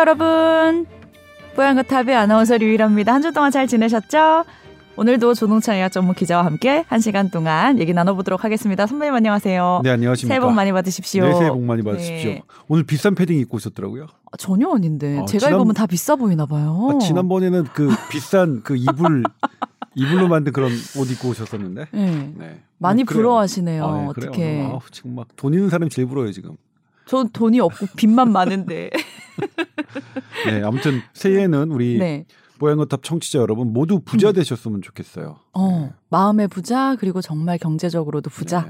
여러분. 뽀얀거탑의 아나운서 류일합니다. 한 주 동안 잘 지내셨죠? 오늘도 조동찬 의학 전문 기자와 함께 한 시간 동안 얘기 나눠보도록 하겠습니다. 선배님 안녕하세요. 네, 안녕하십니까. 새해 복 많이 받으십시오. 네, 새해 복 많이 받으십시오. 네. 오늘 비싼 패딩 입고 오셨더라고요. 아, 전혀 아닌데 아, 제가 지난- 입으면 다 비싸 보이나 봐요. 아, 지난번에는 그 비싼 그 이불 이불로 만든 그런 옷 입고 오셨었는데. 네. 네. 많이 음, 그래요. 부러워하시네요. 아, 네. 어떻게? 아우, 지금 막돈 있는 사람이 제일 부러워요 지금. 전 돈이 없고 빚만 많은데. 네, 아무튼 새해에는 우리 네. 뽀얀거탑 청취자 여러분 모두 부자 되셨으면 좋겠어요. 어, 마음의 부자 그리고 정말 경제적으로도 부자.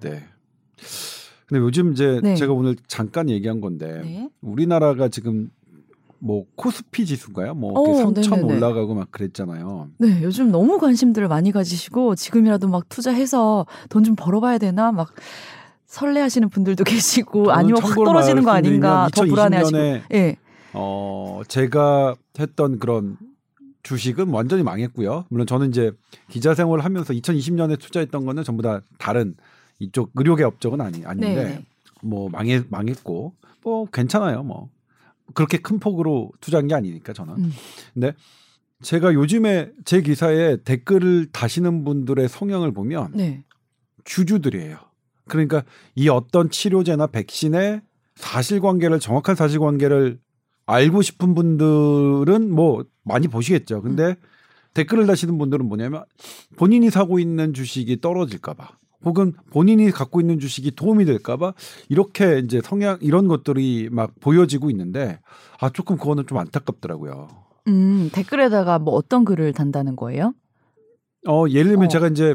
네. 네. 근데 요즘 이제 네. 제가 오늘 잠깐 얘기한 건데 네. 우리나라가 지금 뭐 코스피 지수인가요? 뭐 어, 3천 네네네. 올라가고 막 그랬잖아요. 네, 요즘 너무 관심들을 많이 가지시고 지금이라도 막 투자해서 돈 좀 벌어봐야 되나 막 설레하시는 분들도 계시고 아니면 확 떨어지는 거 아닌가 더 불안해하시고. 2020년에 예. 어, 제가 했던 그런 주식은 완전히 망했고요. 물론 저는 이제 기자 생활을 하면서 2020년에 투자했던 거는 전부 다 다른 이쪽 의료계 업적은 아니 아닌데 네. 뭐 망해 망했고 뭐 괜찮아요. 뭐 그렇게 큰 폭으로 투자한 게 아니니까 저는. 음. 근데 제가 요즘에 제 기사에 댓글을 다시는 분들의 성향을 보면 네. 주주들이에요. 그러니까 이 어떤 치료제나 백신의 사실관계를 정확한 사실관계를 알고 싶은 분들은 뭐 많이 보시겠죠. 근데 댓글을 다시는 분들은 뭐냐면 본인이 사고 있는 주식이 떨어질까봐 혹은 본인이 갖고 있는 주식이 도움이 될까봐 이렇게 이제 성향 이런 것들이 막 보여지고 있는데 아 조금 그거는 좀 안타깝더라고요. 음, 댓글에다가 뭐 어떤 글을 단다는 거예요? 어 예를 들면 어. 제가 이제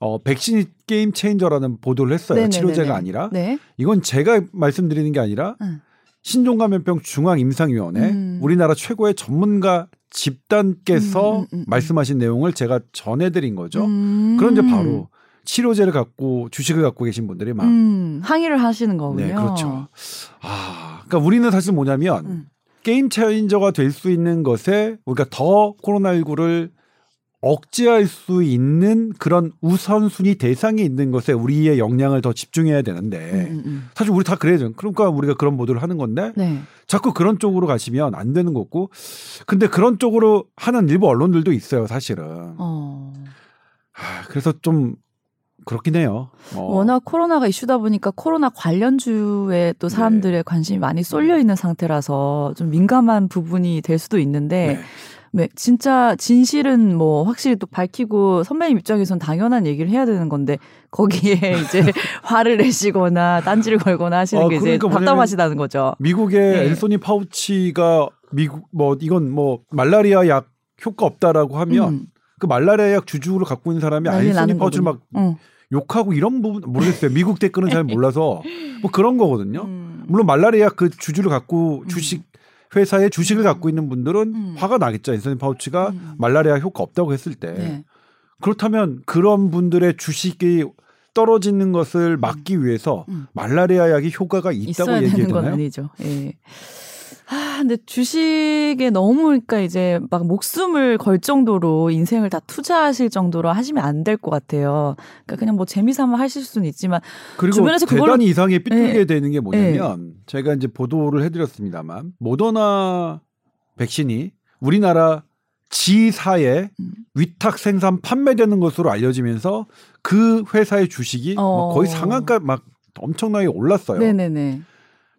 어 백신이 게임 체인저라는 보도를 했어요. 네네네네. 치료제가 아니라 네. 이건 제가 말씀드리는 게 아니라 응. 신종감염병 중앙임상위원회 음. 우리나라 최고의 전문가 집단께서 음, 음, 음, 음. 말씀하신 내용을 제가 전해드린 거죠. 음. 그런 이제 바로 치료제를 갖고 주식을 갖고 계신 분들이 막 음, 항의를 하시는 거군요. 네, 그렇죠. 아, 그러니까 우리는 사실 뭐냐면 음. 게임 체인저가 될 수 있는 것에 우리가 더 코로나19를 억제할 수 있는 그런 우선순위 대상이 있는 것에 우리의 역량을 더 집중해야 되는데 음, 음, 음. 사실 우리 다 그래야죠. 그러니까 우리가 그런 보도를 하는 건데 네. 자꾸 그런 쪽으로 가시면 안 되는 거고 근데 그런 쪽으로 하는 일부 언론들도 있어요, 사실은. 어. 아, 그래서 좀 그렇긴 해요. 어. 워낙 코로나가 이슈다 보니까 코로나 관련주에 또 사람들의 관심이 많이 쏠려 있는 상태라서 좀 민감한 부분이 될 수도 있는데 네. 네, 진짜 진실은 뭐 확실히 또 밝히고 선배님 입장에선 당연한 얘기를 해야 되는 건데 거기에 이제 화를 내시거나 딴지를 걸거나 하시는 아, 게 이제 그러니까 뭐냐면 답답하시다는 거죠. 미국의 네. 앤소니 파우치가 미국 뭐 이건 뭐 말라리아 약 효과 없다라고 하면 음, 그 말라리아 약 주주로 갖고 있는 사람이 앤소니 거군요. 막 응. 욕하고 이런 부분 모르겠어요. 미국 댓글은 잘 몰라서 뭐 그런 거거든요. 음. 물론 말라리아 그 주주를 갖고 주식 회사의 주식을 갖고 있는 분들은 음. 화가 나겠죠. 앤소니 파우치가 음. 말라리아 효과 없다고 했을 때 네. 그렇다면 그런 분들의 주식이 떨어지는 것을 막기 위해서 음. 말라리아 약이 효과가 있다고 있어야 되는 건? 아니죠. 예. 아, 근데 주식에 너무 그러니까 이제 막 목숨을 걸 정도로 인생을 다 투자하실 정도로 하시면 안 될 것 같아요. 그러니까 그냥 뭐 재미삼아 하실 수는 있지만 그리고 주변에서 그걸로- 대단히 이상하게 삐뚤게 네. 되는 게 뭐냐면 제가 이제 보도를 해드렸습니다만 모더나 백신이 우리나라 G사에 음. 위탁 생산 판매되는 것으로 알려지면서 그 회사의 주식이 막 어. 거의 상한가 막 엄청나게 올랐어요. 네네네.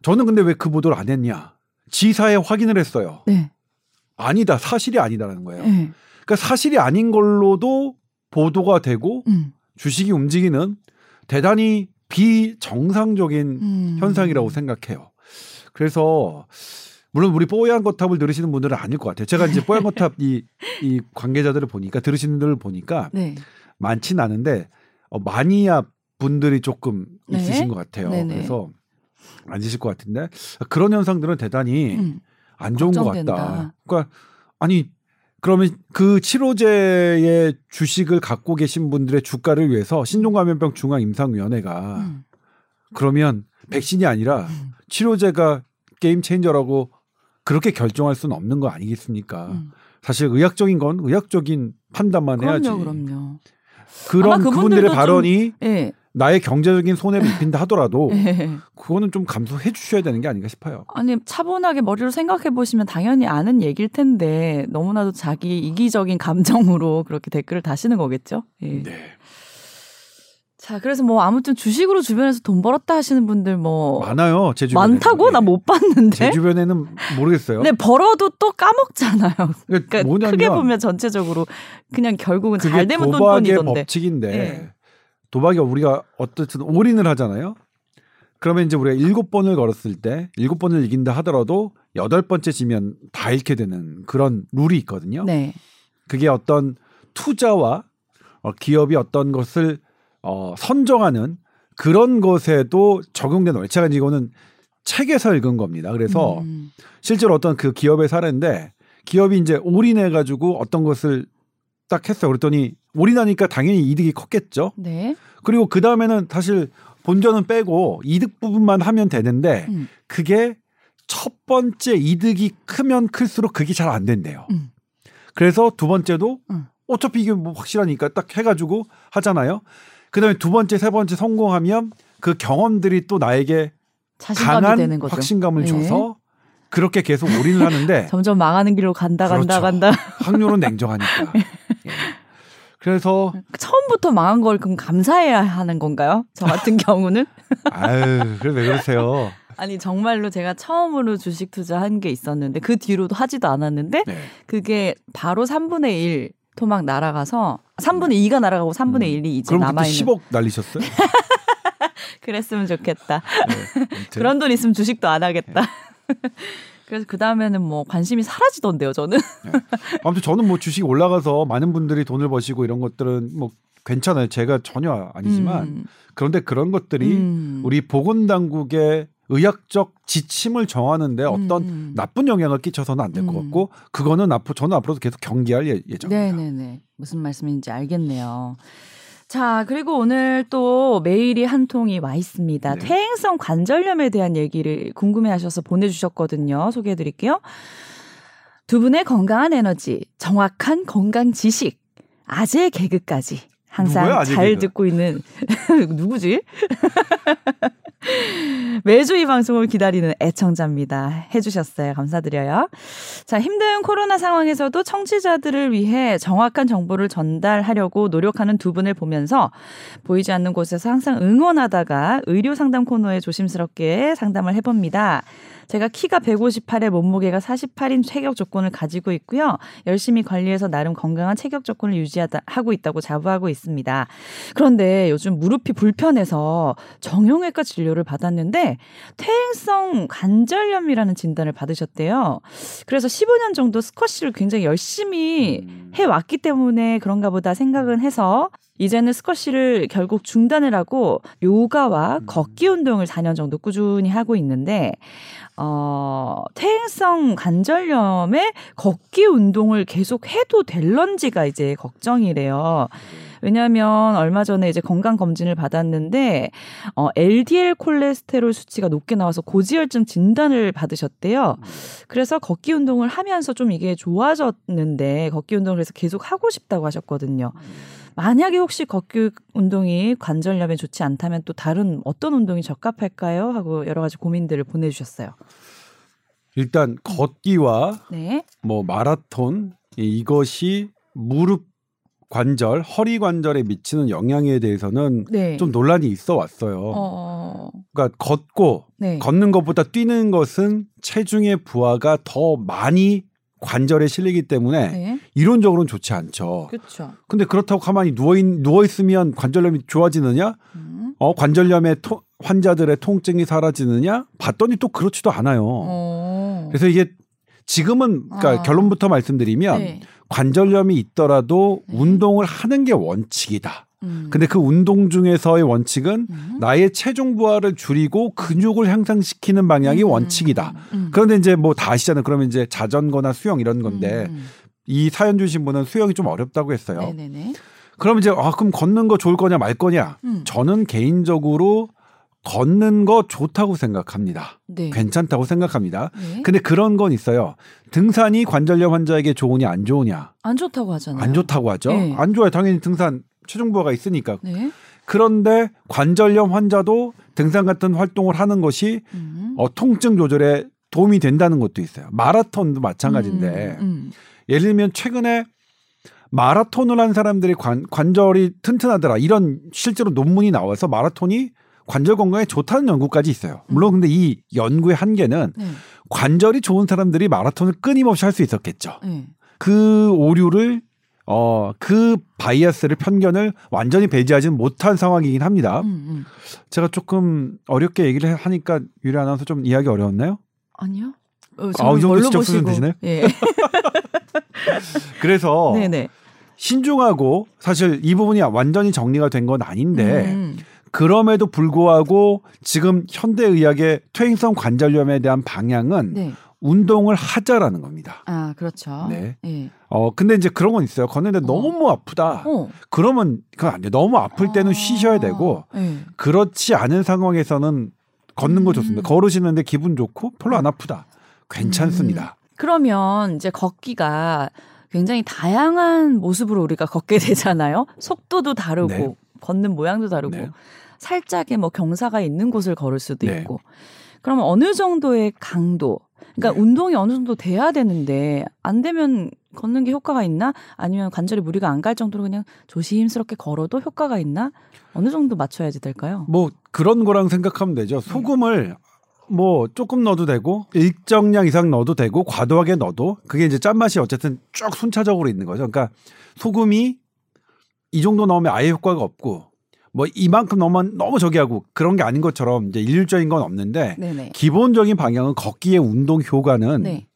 저는 근데 왜 그 보도를 안 했냐? G사에 확인을 했어요. 네. 아니다, 사실이 아니다라는 거예요. 네. 그러니까 사실이 아닌 걸로도 보도가 되고 음. 주식이 움직이는 대단히 비정상적인 음. 현상이라고 생각해요. 그래서 물론 우리 뽀얀 거탑을 들으시는 분들은 아닐 것 같아요. 제가 이제 뽀얀 거탑 이, 이 관계자들을 보니까 들으시는 분들을 보니까 네. 많진 않은데 어, 마니아 분들이 조금 네. 있으신 것 같아요. 네네. 그래서 앉으실 것 같은데 그런 현상들은 대단히 음. 안 좋은 것 걱정된다. 같다. 그러니까 아니 그러면 그 치료제의 주식을 갖고 계신 분들의 주가를 위해서 신종감염병 중앙임상위원회가 음. 그러면 백신이 아니라 음. 치료제가 게임 체인저라고 그렇게 결정할 수는 없는 거 아니겠습니까? 음. 사실 의학적인 건 의학적인 판단만 해야지. 그럼요, 그럼요. 그런 그분들의 발언이 예. 나의 경제적인 손해를 입힌다 하더라도 네. 그거는 좀 감수해 주셔야 되는 게 아닌가 싶어요. 아니 차분하게 머리로 생각해 보시면 당연히 아는 얘기일 텐데 너무나도 자기 이기적인 감정으로 그렇게 댓글을 다시는 거겠죠. 예. 네. 자 그래서 뭐 아무튼 주식으로 주변에서 돈 벌었다 하시는 분들 뭐 많아요. 제 주변에. 많다고 나못 봤는데. 제 주변에는 모르겠어요. 네 벌어도 또 까먹잖아요. 그러니까 그러니까 크게 보면 전체적으로 그냥 결국은 잘 되면 돈돈이던데. 법칙인데 네. 도박이 우리가 어떻든 올인을 하잖아요. 그러면 이제 우리가 일곱 번을 걸었을 때 일곱 번을 이긴다 하더라도 여덟 번째 지면 다 잃게 되는 그런 룰이 있거든요. 네. 그게 어떤 투자와 어, 기업이 어떤 것을 어, 선정하는 그런 것에도 적용된 월차가 이거는 책에서 읽은 겁니다. 그래서 음. 실제로 어떤 그 기업의 사례인데 기업이 이제 올인해 가지고 어떤 것을 딱 했어요. 그랬더니 올인하니까 당연히 이득이 컸겠죠. 네. 그리고 그 다음에는 사실 본전은 빼고 이득 부분만 하면 되는데 음. 그게 첫 번째 이득이 크면 클수록 그게 잘 안 된대요. 음. 그래서 두 번째도 음. 어차피 이게 뭐 확실하니까 딱 해가지고 하잖아요. 그다음에 두 번째, 세 번째 성공하면 그 경험들이 또 나에게 강한 되는 거죠. 확신감을 네. 줘서 그렇게 계속 올인을 하는데 점점 망하는 길로 간다 간다 그렇죠. 간다. 확률은 냉정하니까. 예. 그래서 처음부터 망한 걸 그럼 감사해야 하는 건가요? 저 같은 경우는 아유, 그래 왜 그러세요? 아니 정말로 제가 처음으로 주식 투자한 게 있었는데 그 뒤로도 하지도 않았는데 네. 그게 바로 3분의 1 토막 날아가서 3분의 2가 날아가고 3분의 1이 이제 음. 그럼 남아 있는 10억 날리셨어요? 그랬으면 좋겠다. 네. 그런 돈 있으면 주식도 안 하겠다. 그래서 그 다음에는 뭐 관심이 사라지던데요, 저는. 아무튼 저는 뭐 주식이 올라가서 많은 분들이 돈을 버시고 이런 것들은 뭐 괜찮아요. 제가 전혀 아니지만 음. 그런데 그런 것들이 음. 우리 보건 당국의 의학적 지침을 정하는데 어떤 음. 나쁜 영향을 끼쳐서는 안 될것 음. 같고 그거는 앞으로 저는 앞으로도 계속 경계할 예, 예정입니다. 네네네. 무슨 말씀인지 알겠네요. 자, 그리고 오늘 또 메일이 한 통이 와 있습니다. 네. 퇴행성 관절염에 대한 얘기를 궁금해 하셔서 보내주셨거든요. 소개해 드릴게요. 두 분의 건강한 에너지, 정확한 건강 지식, 아재 개그까지 항상 누구야, 아재 잘 개그? 듣고 있는 누구지? 매주 이 방송을 기다리는 애청자입니다. 해주셨어요. 감사드려요. 자, 힘든 코로나 상황에서도 청취자들을 위해 정확한 정보를 전달하려고 노력하는 두 분을 보면서 보이지 않는 곳에서 항상 응원하다가 의료 상담 코너에 조심스럽게 상담을 해봅니다. 제가 키가 158에 몸무게가 48인 체격 조건을 가지고 있고요. 열심히 관리해서 나름 건강한 체격 조건을 유지하다 하고 있다고 자부하고 있습니다. 그런데 요즘 무릎이 불편해서 정형외과 진료를 받았는데 퇴행성 관절염이라는 진단을 받으셨대요. 그래서 15년 정도 스쿼시를 굉장히 열심히 음. 해왔기 때문에 그런가 보다 생각은 해서 이제는 스쿼시를 결국 중단을 하고 요가와 음. 걷기 운동을 4년 정도 꾸준히 하고 있는데 어, 퇴행성 관절염에 걷기 운동을 계속 해도 될런지가 이제 걱정이래요. 왜냐하면 얼마 전에 이제 건강 검진을 받았는데 어, LDL 콜레스테롤 수치가 높게 나와서 고지혈증 진단을 받으셨대요. 그래서 걷기 운동을 하면서 좀 이게 좋아졌는데 걷기 운동을 그래서 계속 하고 싶다고 하셨거든요. 만약에 혹시 걷기 운동이 관절염에 좋지 않다면 또 다른 어떤 운동이 적합할까요? 하고 여러 가지 고민들을 보내주셨어요. 일단 걷기와 네. 뭐 마라톤 이- 이것이 무릎 관절, 허리 관절에 미치는 영향에 대해서는 네. 좀 논란이 있어 왔어요. 어, 그러니까 걷고 네. 걷는 것보다 뛰는 것은 체중의 부하가 더 많이 관절에 실리기 때문에 네. 이론적으로는 좋지 않죠. 그렇죠. 근데 그렇다고 가만히 누워 있, 누워 있으면 관절염이 좋아지느냐? 음. 어, 관절염의 토- 환자들의 통증이 사라지느냐? 봤더니 또 그렇지도 않아요. 어. 그래서 이게 지금은 그러니까 아. 결론부터 말씀드리면 네. 관절염이 있더라도 네. 운동을 하는 게 원칙이다. 음. 근데 그 운동 중에서의 원칙은 음. 나의 체중 부하를 줄이고 근육을 향상시키는 방향이 음. 원칙이다. 음. 그런데 이제 뭐 다 아시잖아요. 그러면 이제 자전거나 수영 이런 건데 음. 이 사연 주신 분은 수영이 좀 어렵다고 했어요. 네네네. 그럼 이제 아 그럼 걷는 거 좋을 거냐 말 거냐? 음. 저는 개인적으로 걷는 거 좋다고 생각합니다. 네. 괜찮다고 생각합니다. 네. 근데 그런 건 있어요. 등산이 관절염 환자에게 좋으냐 안 좋으냐? 안 좋다고 하잖아요. 안 좋다고 하죠. 네. 안 좋아요. 당연히 등산 체중 부하가 있으니까. 네. 그런데 관절염 환자도 등산 같은 활동을 하는 것이 음. 어, 통증 조절에 도움이 된다는 것도 있어요. 마라톤도 마찬가지인데 음, 음. 예를 들면 최근에 마라톤을 한 사람들이 관, 관절이 튼튼하더라 이런 실제로 논문이 나와서 마라톤이 관절 건강에 좋다는 연구까지 있어요. 물론 근데 이 연구의 한계는 네. 관절이 좋은 사람들이 마라톤을 끊임없이 할 수 있었겠죠. 네. 그 오류를 어 그 바이어스를 편견을 완전히 배제하지는 못한 상황이긴 합니다. 음, 음. 제가 조금 어렵게 얘기를 하니까 유리 아나운서 좀 이해하기 어려웠나요? 아니요. 어, 아, 이 정도 지적 수준. 되시나요? 예. 그래서 네네. 신중하고 사실 이 부분이 완전히 정리가 된 건 아닌데 음. 그럼에도 불구하고 지금 현대 의학의 퇴행성 관절염에 대한 방향은 네. 운동을 하자라는 겁니다. 아 그렇죠. 네. 예. 어 근데 이제 그런 건 있어요. 걷는데 너무 아프다. 어. 그러면 그건 안 돼. 너무 아플 때는 아. 쉬셔야 되고 예. 그렇지 않은 상황에서는 걷는 거 좋습니다. 음. 걸으시는데 기분 좋고 별로 안 아프다. 괜찮습니다. 그러면 이제 걷기가 굉장히 다양한 모습으로 우리가 걷게 되잖아요. 속도도 다르고 네. 걷는 모양도 다르고 네. 살짝의 뭐 경사가 있는 곳을 걸을 수도 네. 있고. 그러면 어느 정도의 강도, 그러니까 네. 운동이 어느 정도 돼야 되는데 안 되면 걷는 게 효과가 있나? 아니면 관절에 무리가 안 갈 정도로 그냥 조심스럽게 걸어도 효과가 있나? 어느 정도 맞춰야지 될까요? 뭐 그런 거랑 생각하면 되죠. 소금을 뭐 조금 넣어도 되고 일정량 이상 넣어도 되고 과도하게 넣어도 그게 이제 짠맛이 어쨌든 쭉 순차적으로 있는 거죠. 그러니까 소금이 이 정도 넣으면 아예 효과가 없고 뭐 이만큼 너무 저기 하고 그런 게 아닌 것처럼 이제 일률적인 건 없는데 네네. 기본적인 방향은 걷기의 운동 효과는 네.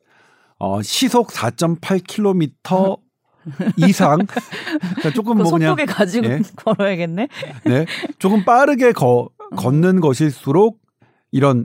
어, 시속 4.8km 이상 그러니까 조금 그뭐 그냥 속도계 가지고 예. 걸어야겠네. 네. 조금 빠르게 거, 걷는 것일수록 이런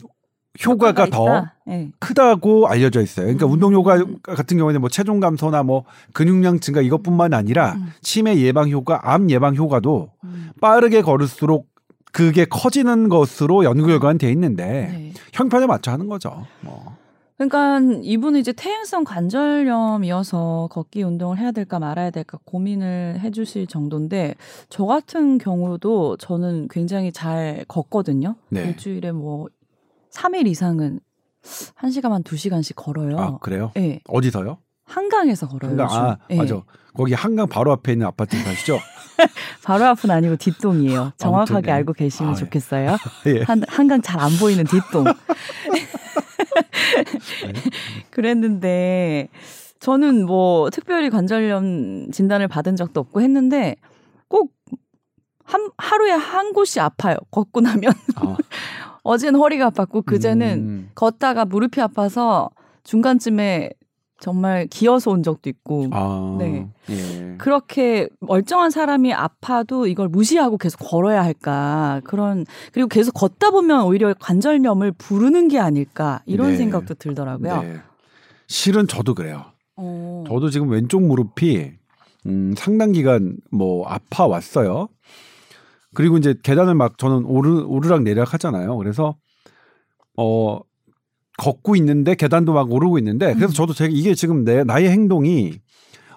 효과가 더? 예. 크다고 알려져 있어요. 그러니까 음. 운동 효과 같은 경우에는 뭐 체중 감소나 뭐 근육량 증가 이것뿐만 아니라 음. 치매 예방 효과, 암 예방 효과도 음. 빠르게 걸을수록 그게 커지는 것으로 연구 결과는 돼 있는데 네. 형편에 맞춰 하는 거죠. 뭐. 그러니까 이분은 이제 퇴행성 관절염이어서 걷기 운동을 해야 될까 말아야 될까 고민을 해주실 정도인데 저 같은 경우도 저는 굉장히 잘 걷거든요. 네. 일주일에 뭐 3일 이상은 1시간 한 2시간씩 걸어요. 아 그래요? 네. 어디서요? 한강에서 걸어요. 한강. 아 예. 맞아. 거기 한강 바로 앞에 있는 아파트 사시죠? 바로 앞은 아니고 뒷동이에요. 정확하게 아무튼, 네. 알고 계시면 아, 예. 좋겠어요. 예. 한, 한강 잘 안 보이는 뒷동. 네. 그랬는데 저는 뭐 특별히 관절염 진단을 받은 적도 없고 했는데 꼭 한, 하루에 한 곳이 아파요. 걷고 나면. 아, 어제는 허리가 아팠고 그제는 음. 걷다가 무릎이 아파서 중간쯤에 정말 기어서 온 적도 있고 아, 네. 예. 그렇게 멀쩡한 사람이 아파도 이걸 무시하고 계속 걸어야 할까 그런 그리고 계속 걷다 보면 오히려 관절염을 부르는 게 아닐까 이런 네. 생각도 들더라고요. 네. 실은 저도 그래요. 어. 저도 지금 왼쪽 무릎이 음, 상당 기간 뭐 아파 왔어요. 그리고 이제 계단을 막 저는 오르 오르락 내리락 하잖아요. 그래서 어 걷고 있는데 계단도 막 오르고 있는데 그래서 음. 저도 제가 이게 지금 내 나의 행동이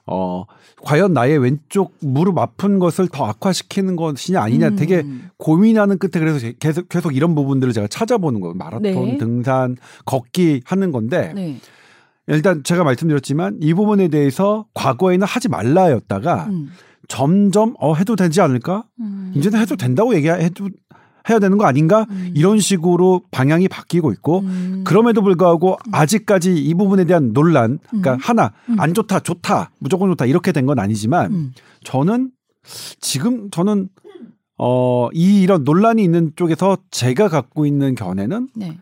어 과연 나의 왼쪽 무릎 아픈 것을 더 악화시키는 것이냐 아니냐 음. 되게 고민하는 끝에 그래서 제- 계속 계속 이런 부분들을 제가 찾아보는 거예요. 마라톤, 네. 등산, 걷기 하는 건데 네. 일단 제가 말씀드렸지만 이 부분에 대해서 과거에는 하지 말라였다가 음. 점점 어 해도 되지 않을까? 음. 이제는 해도 된다고 얘기해도 해야 되는 거 아닌가? 음. 이런 식으로 방향이 바뀌고 있고 음. 그럼에도 불구하고 아직까지 이 부분에 대한 논란, 그러니까 음. 하나 음. 안 좋다, 좋다, 무조건 좋다 이렇게 된 건 아니지만 음. 저는 지금 저는 어, 이 이런 논란이 있는 쪽에서 제가 갖고 있는 견해는 네.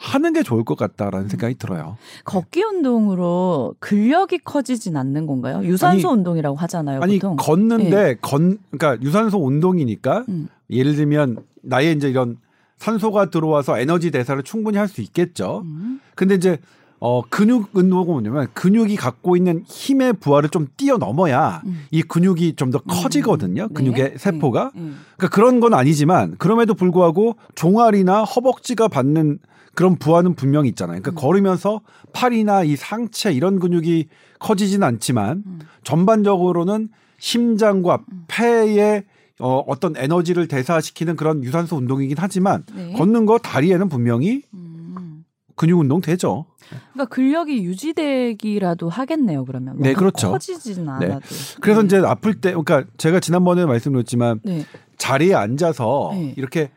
하는 게 좋을 것 같다라는 음. 생각이 들어요. 걷기 운동으로 근력이 커지진 않는 건가요? 유산소 아니, 운동이라고 하잖아요. 아니 보통. 걷는데 건 그러니까 유산소 운동이니까 음. 예를 들면 나의 이제 이런 산소가 들어와서 에너지 대사를 충분히 할 수 있겠죠. 음. 근데 이제 어 근육 운동은 뭐냐면 근육이 갖고 있는 힘의 부하를 좀 뛰어넘어야 음. 이 근육이 좀 더 커지거든요. 네. 근육의 네. 세포가. 네. 그러니까 그런 건 아니지만 그럼에도 불구하고 종아리나 허벅지가 받는 그런 부하는 분명히 있잖아요. 그러니까 음. 걸으면서 팔이나 이 상체 이런 근육이 커지진 않지만 음. 전반적으로는 심장과 음. 폐의 어, 어떤 에너지를 대사시키는 그런 유산소 운동이긴 하지만 네. 걷는 거 다리에는 분명히 음. 근육 운동 되죠. 그러니까 근력이 유지되기라도 하겠네요. 그러면 네, 막 그렇죠. 커지지는 네. 않아도. 그래서 네. 이제 아플 때 그러니까 제가 지난번에 말씀드렸지만 네. 자리에 앉아서 네. 이렇게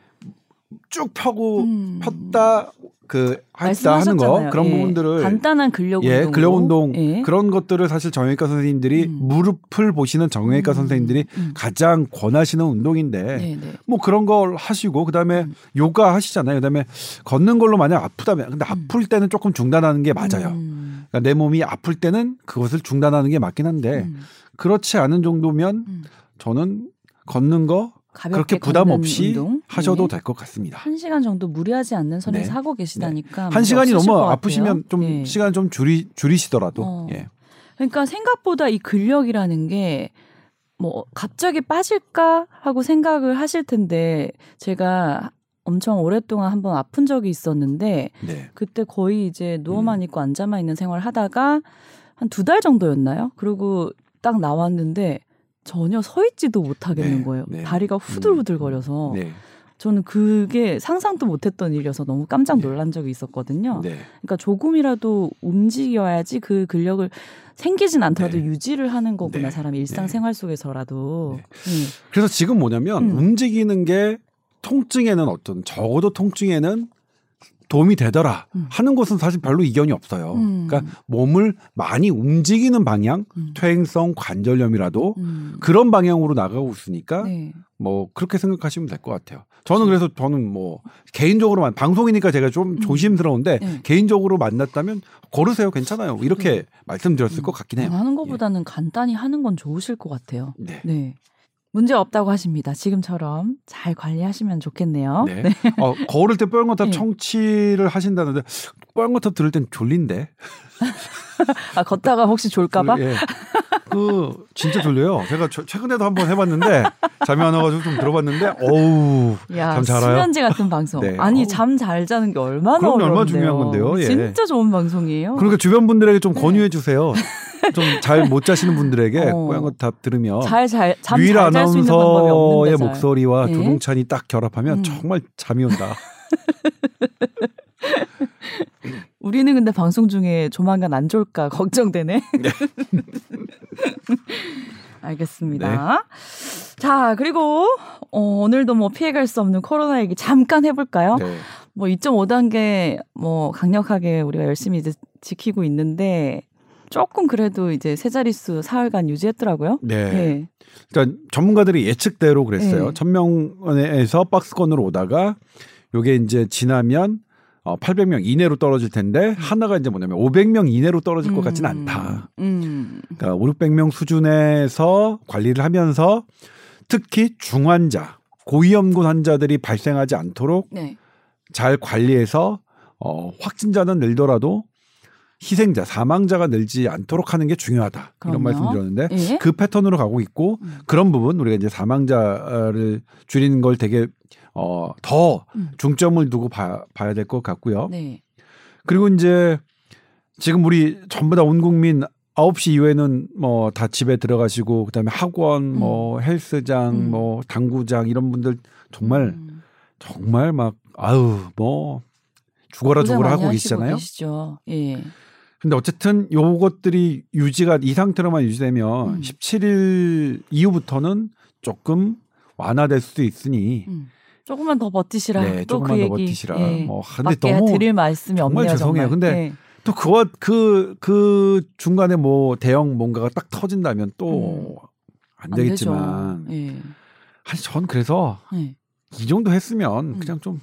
쭉 펴고 음. 폈다 그 했다 하는 거. 그런 예. 부분들을 간단한 근력 예, 운동. 근력 운동 예. 그런 것들을 사실 정형외과 선생님들이 음. 무릎을 보시는 정형외과 음. 선생님들이 음. 가장 권하시는 운동인데 네, 네. 뭐 그런 걸 하시고 그다음에 음. 요가 하시잖아요. 그다음에 걷는 걸로 만약 아프다면 근데 음. 아플 때는 조금 중단하는 게 맞아요. 음. 그러니까 내 몸이 아플 때는 그것을 중단하는 게 맞긴 한데 음. 그렇지 않은 정도면 음. 저는 걷는 거 그렇게 부담 없이 운동? 하셔도 네. 될것 같습니다. 한 시간 정도 무리하지 않는 선에서 네. 하고 계시다니까 한 시간이 너무. 아프시면 좀 예. 시간 좀 줄이 줄이시더라도 어. 예. 그러니까 생각보다 이 근력이라는 게뭐 갑자기 빠질까 하고 생각을 하실 텐데 제가 엄청 오랫동안 한번 아픈 적이 있었는데 네. 그때 거의 이제 음. 누워만 있고 앉아만 있는 생활을 하다가 한 두 달 정도였나요? 그리고 딱 나왔는데 전혀 서 있지도 못하겠는 네, 거예요. 네. 다리가 후들후들거려서 네. 저는 그게 상상도 못했던 일이어서 너무 깜짝 네. 놀란 적이 있었거든요. 네. 그러니까 조금이라도 움직여야지 그 근력을 생기진 않더라도 네. 유지를 하는 거구나 네. 사람이 일상생활 속에서라도. 네. 음. 그래서 지금 뭐냐면 음. 움직이는 게 통증에는 어떤 적어도 통증에는 도움이 되더라 음. 하는 것은 사실 별로 이견이 없어요. 음. 그러니까 몸을 많이 움직이는 방향, 음. 퇴행성 관절염이라도 음. 그런 방향으로 나가고 있으니까 네. 뭐 그렇게 생각하시면 될 것 같아요. 저는 그래서 저는 뭐 개인적으로만 방송이니까 제가 좀 음. 조심스러운데 네. 개인적으로 만났다면 걸으세요 괜찮아요 이렇게 네. 말씀드렸을 음. 것 같긴 해요. 하는 것보다는 간단히 하는 건 좋으실 것 같아요. 예. 네. 네. 문제 없다고 하십니다. 지금처럼 잘 관리하시면 좋겠네요. 네. 어, 걸을 때 뻘건탑 네. 청취를 하신다는데 뻘건탑 들을 땐 졸린데. 아 걷다가 혹시 졸까봐? 예. 그 진짜 졸려요. 제가 저- 최근에도 한번 해봤는데 잠이 안 와가지고 좀 들어봤는데 어우 야 잠잘 와요? 수면제 같은 방송. 네. 아니 어우. 잠잘 자는 게 얼마나 어려운데요. 얼마나 중요한 건데요. 예. 진짜 좋은 방송이에요. 그러니까 주변 분들에게 좀 네. 권유해 주세요. 좀 잘 못 자시는 분들에게 어. 뽀얀거탑 들으면 잘잘잠 유일 잘잘수 있는 방법이 아나운서의. 목소리와 네. 조동찬이 딱 결합하면 음. 정말 잠이 온다. 우리는 근데 방송 중에 조만간 안 졸까 걱정되네. 알겠습니다. 자, 그리고 어, 오늘도 뭐 피해갈 수 없는 코로나 얘기 잠깐 해볼까요? 네. 뭐 2.5단계 뭐 강력하게 우리가 열심히 이제 지키고 있는데 조금 그래도 이제 세 자릿수 사흘간 유지했더라고요. 네. 네. 그러니까 전문가들이 예측대로 그랬어요. 네. 천 명에서 박스권으로 오다가 요게 이제 지나면 어, 800명 이내로 떨어질 텐데 하나가 이제 뭐냐면 500명 이내로 떨어질 것 같지는 않다. 음. 그러니까 5, 600명 수준에서 관리를 하면서 특히 중환자, 고위험군 환자들이 발생하지 않도록 네. 잘 관리해서 어, 확진자는 늘더라도 희생자, 사망자가 늘지 않도록 하는 게 중요하다. 이런 그럼요. 말씀 드렸는데 예. 그 패턴으로 가고 있고 음. 그런 부분 우리가 이제 사망자를 줄이는 걸 되게 어, 더 음. 중점을 두고 봐, 봐야 될 것 같고요. 네. 그리고 이제 지금 우리 전부 다 온 국민 9시 이후에는 뭐 다 집에 들어가시고 그다음에 학원 뭐 헬스장 음. 뭐 당구장 이런 분들 정말 음. 정말 막 아유 뭐 죽어라 죽어라 하고 계시잖아요. 계시죠. 예. 근데 어쨌든 요것들이 유지가 이 상태로만 유지되면 음. 17일 이후부터는 조금 완화될 수도 있으니 음. 조금만 더 버티시라. 네, 또그 조금만 더 얘기. 버티시라. 예. 뭐 근데 너무 드릴 말씀이 정말 없네요. 죄송해요. 정말. 근데 예. 또 그와 그, 그 중간에 뭐 대형 뭔가가 딱 터진다면 또안안 되겠지만. 예. 아니, 전 그래서 예. 이 정도 했으면 음. 그냥 좀,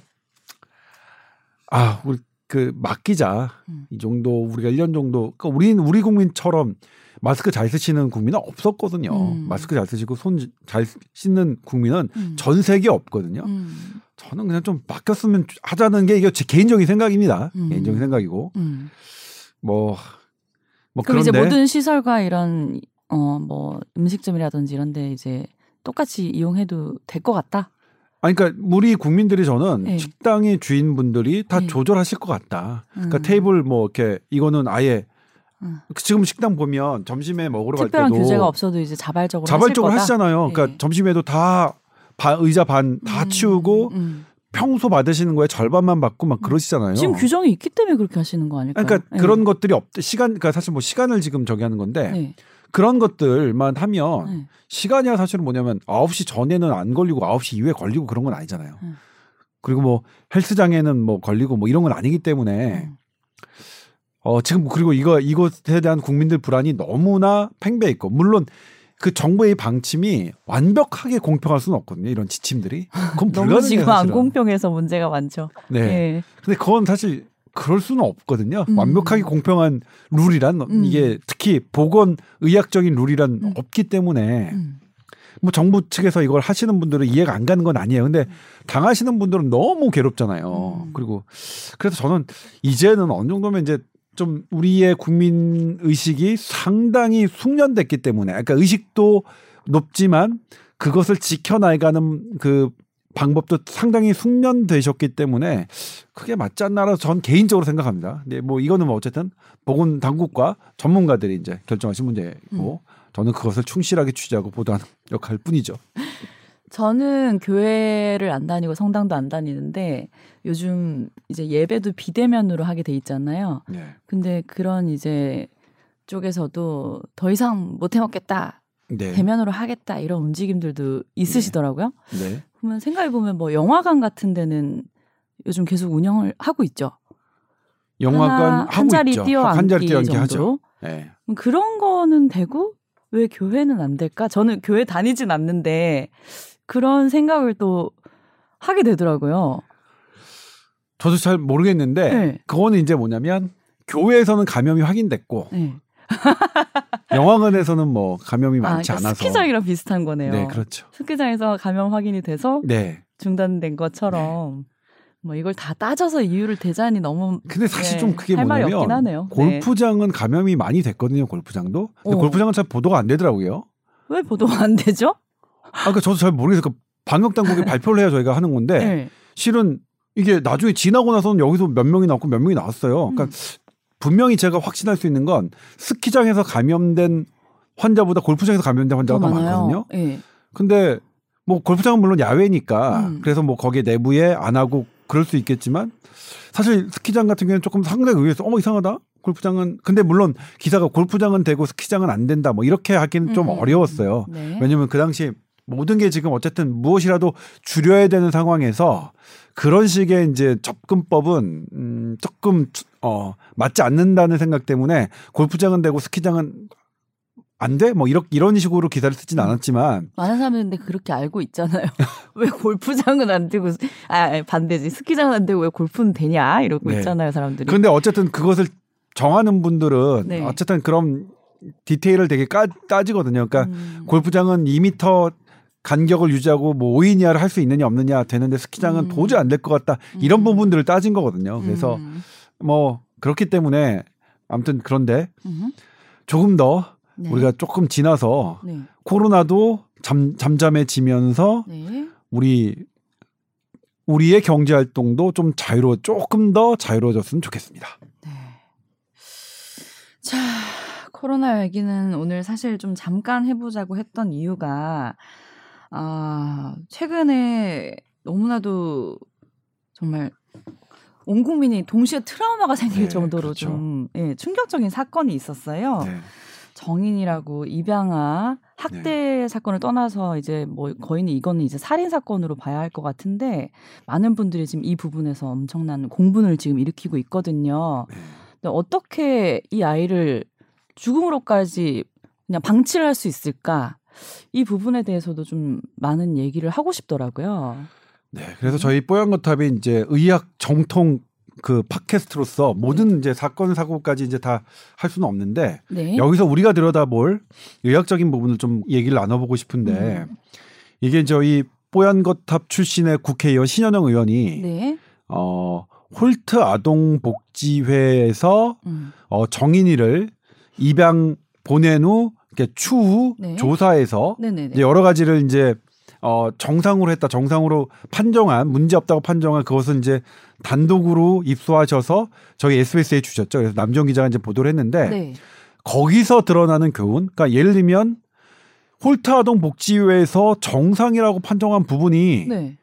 아, 우리 그 맡기자. 음. 이 정도 우리가 1년 정도, 그러니까 우리, 우리 국민처럼 마스크 잘 쓰시는 국민은 없었거든요. 음. 마스크 잘 쓰시고 손 잘 씻는 국민은 음. 전 세계 없거든요. 음. 저는 그냥 좀 맡겼으면 하자는 게 이게 제 개인적인 생각입니다. 음. 개인적인 생각이고. 음. 뭐, 뭐 그럼 이제 모든 시설과 이런 어 뭐 음식점이라든지 이런데 이제 똑같이 이용해도 될 것 같다. 아니, 그러니까 우리 국민들이 저는 네. 식당의 주인분들이 다 네. 조절하실 것 같다. 그러니까 음. 테이블 뭐 이렇게 이거는 아예 음. 지금 식당 보면 점심에 먹으러 갈 특별한 때도 규제가 없어도 이제 자발적으로 자발적으로. 하시잖아요. 그러니까 네. 점심에도 다 바, 의자 반다 음, 치우고 음. 평소 받으시는 거에 절반만 받고 막 그러시잖아요. 지금 규정이 있기 때문에 그렇게 하시는 거 아닐까요? 그러니까 네. 그런 것들이 없 시간 그러니까 사실 뭐 시간을 지금 저기 하는 건데 네. 그런 것들만 하면 네. 시간이야 사실은 뭐냐면 9시 전에는 안 걸리고 9시 이후에 걸리고 그런 건 아니잖아요. 음. 그리고 뭐 헬스장에는 뭐 걸리고 뭐 이런 건 아니기 때문에 음. 어 지금 그리고 이거 이것에 대한 국민들 불안이 너무나 팽배해 있고 물론 그 정부의 방침이 완벽하게 공평할 수는 없거든요. 이런 지침들이. 그건 불가능해요. 지금 안 사실은. 공평해서 문제가 많죠. 네. 예. 근데 그건 사실 그럴 수는 없거든요. 음. 완벽하게 공평한 룰이란 음. 이게 특히 보건 의학적인 룰이란 음. 없기 때문에 음. 뭐 정부 측에서 이걸 하시는 분들은 이해가 안 가는 건 아니에요. 근데 당하시는 분들은 너무 괴롭잖아요. 음. 그리고 그래서 저는 이제는 어느 정도면 이제 좀 우리의 국민 의식이 상당히 숙련됐기 때문에 그러니까 의식도 높지만 그것을 지켜나가는 그 방법도 상당히 숙련되셨기 때문에 크게 맞지 않나라고 전 개인적으로 생각합니다. 근데 뭐 이거는 뭐 어쨌든 보건 당국과 전문가들이 이제 결정하신 문제고 저는 그것을 충실하게 취재하고 보도하는 역할 뿐이죠. 저는 교회를 안 다니고 성당도 안 다니는데 요즘 이제 예배도 비대면으로 하게 돼 있잖아요. 네. 근데 그런 이제 쪽에서도 더 이상 못 해먹겠다. 네. 대면으로 하겠다. 이런 움직임들도 있으시더라고요. 네. 그러면 생각해 보면 뭐 영화관 같은 데는 요즘 계속 운영을 하고 있죠. 영화관 한 자리. 뛰어앉기 한 자리 뛰어앉기 하죠. 네. 그런 거는 되고 왜 교회는 안 될까? 저는 교회 다니진 않는데 그런 생각을 또 하게 되더라고요. 저도 잘 모르겠는데 네. 그거는 이제 뭐냐면 교회에서는 감염이 확인됐고 네. 영화관에서는 뭐 감염이 아, 많지 그러니까 않아서 스키장이랑 비슷한 거네요. 네, 그렇죠. 스키장에서 감염 확인이 돼서 네. 중단된 것처럼 뭐 이걸 다 따져서 이유를 대자니 너무 근데 사실 네, 좀 그게 뭐냐면 하네요. 네. 골프장은 감염이 많이 됐거든요. 골프장도. 근데 어. 골프장은 잘 보도가 안 되더라고요. 왜 보도가 안 되죠? 아, 그러니까 저도 잘 모르겠어요. 그 방역 당국이 발표를 해야 저희가 하는 건데 네. 실은 이게 나중에 지나고 나서는 여기서 몇 명이 나왔고 몇 명이 나왔어요. 그러니까 음. 분명히 제가 확신할 수 있는 건 스키장에서 감염된 환자보다 골프장에서 감염된 더 환자가 더. 많거든요. 예. 근데 뭐 골프장은 물론 야외니까 음. 그래서 뭐 거기에 내부에 안 하고 그럴 수 있겠지만 사실 스키장 같은 경우는 조금 상당히 의외에서 어 이상하다. 골프장은 근데 물론 기사가 골프장은 되고 스키장은 안 된다. 뭐 이렇게 하기는 좀 음, 음, 어려웠어요. 네. 왜냐면 그 당시 모든 게 지금 어쨌든 무엇이라도 줄여야 되는 상황에서 그런 식의 이제 접근법은 음 조금 어 맞지 않는다는 생각 때문에 골프장은 되고 스키장은 안 돼? 뭐 이런 이런 식으로 기사를 쓰진 음. 않았지만 많은 사람들이 근데 그렇게 알고 있잖아요. 왜 골프장은 안 되고 아 아니, 반대지 스키장은 안 되고 왜 골프는 되냐 이러고 네. 있잖아요 사람들이. 그런데 어쨌든 그것을 정하는 분들은 네. 어쨌든 그런 디테일을 되게 까, 따지거든요. 그러니까 음. 골프장은 2미터 간격을 유지하고 뭐 5인 이하를 할 수 있느냐 없느냐 되는데 스키장은 음. 도저히 안 될 것 같다. 이런 음. 부분들을 따진 거거든요. 그래서 음. 뭐 그렇기 때문에 아무튼 그런데 음. 조금 더 네. 우리가 조금 지나서 네. 코로나도 잠, 잠잠해지면서 네. 우리 우리의 경제 활동도 좀 자유로워 조금 더 자유로워졌으면 좋겠습니다. 네. 자, 코로나 얘기는 오늘 사실 좀 잠깐 해보자고 했던 이유가, 아, 최근에 너무나도 정말 온 국민이 동시에 트라우마가 생길 네, 정도로 그렇죠. 좀 예, 충격적인 사건이 있었어요. 네. 정인이라고 입양아 학대 사건을 떠나서 이제 뭐 거의는 이거는 이제 살인 사건으로 봐야 할 것 같은데 많은 분들이 지금 이 부분에서 엄청난 공분을 지금 일으키고 있거든요. 네. 근데 어떻게 이 아이를 죽음으로까지 그냥 방치를 할 수 있을까? 이 부분에 대해서도 좀 많은 얘기를 하고 싶더라고요. 네, 그래서 저희 뽀얀거탑이 이제 의학 정통 그 팟캐스트로서 모든 이제 사건 사고까지 이제 다 할 수는 없는데 네. 여기서 우리가 들여다볼 의학적인 부분을 좀 얘기를 나눠보고 싶은데 음. 이게 저희 뽀얀거탑 출신의 국회의원 신현영 의원이 네. 어 홀트 아동복지회에서 음. 어 정인이를 입양 보낸 후 추후 네. 네네네. 이제 여러 가지를 이제 어 정상으로 했다 정상으로 판정한 문제 없다고 판정한 그것을 이제 단독으로 입수하셔서 저희 SBS에 주셨죠. 그래서 남정 기자가 이제 보도를 했는데 네. 거기서 드러나는 교훈, 그러니까 예를 들면 홀트 아동 복지회에서 정상이라고 판정한 부분이 네.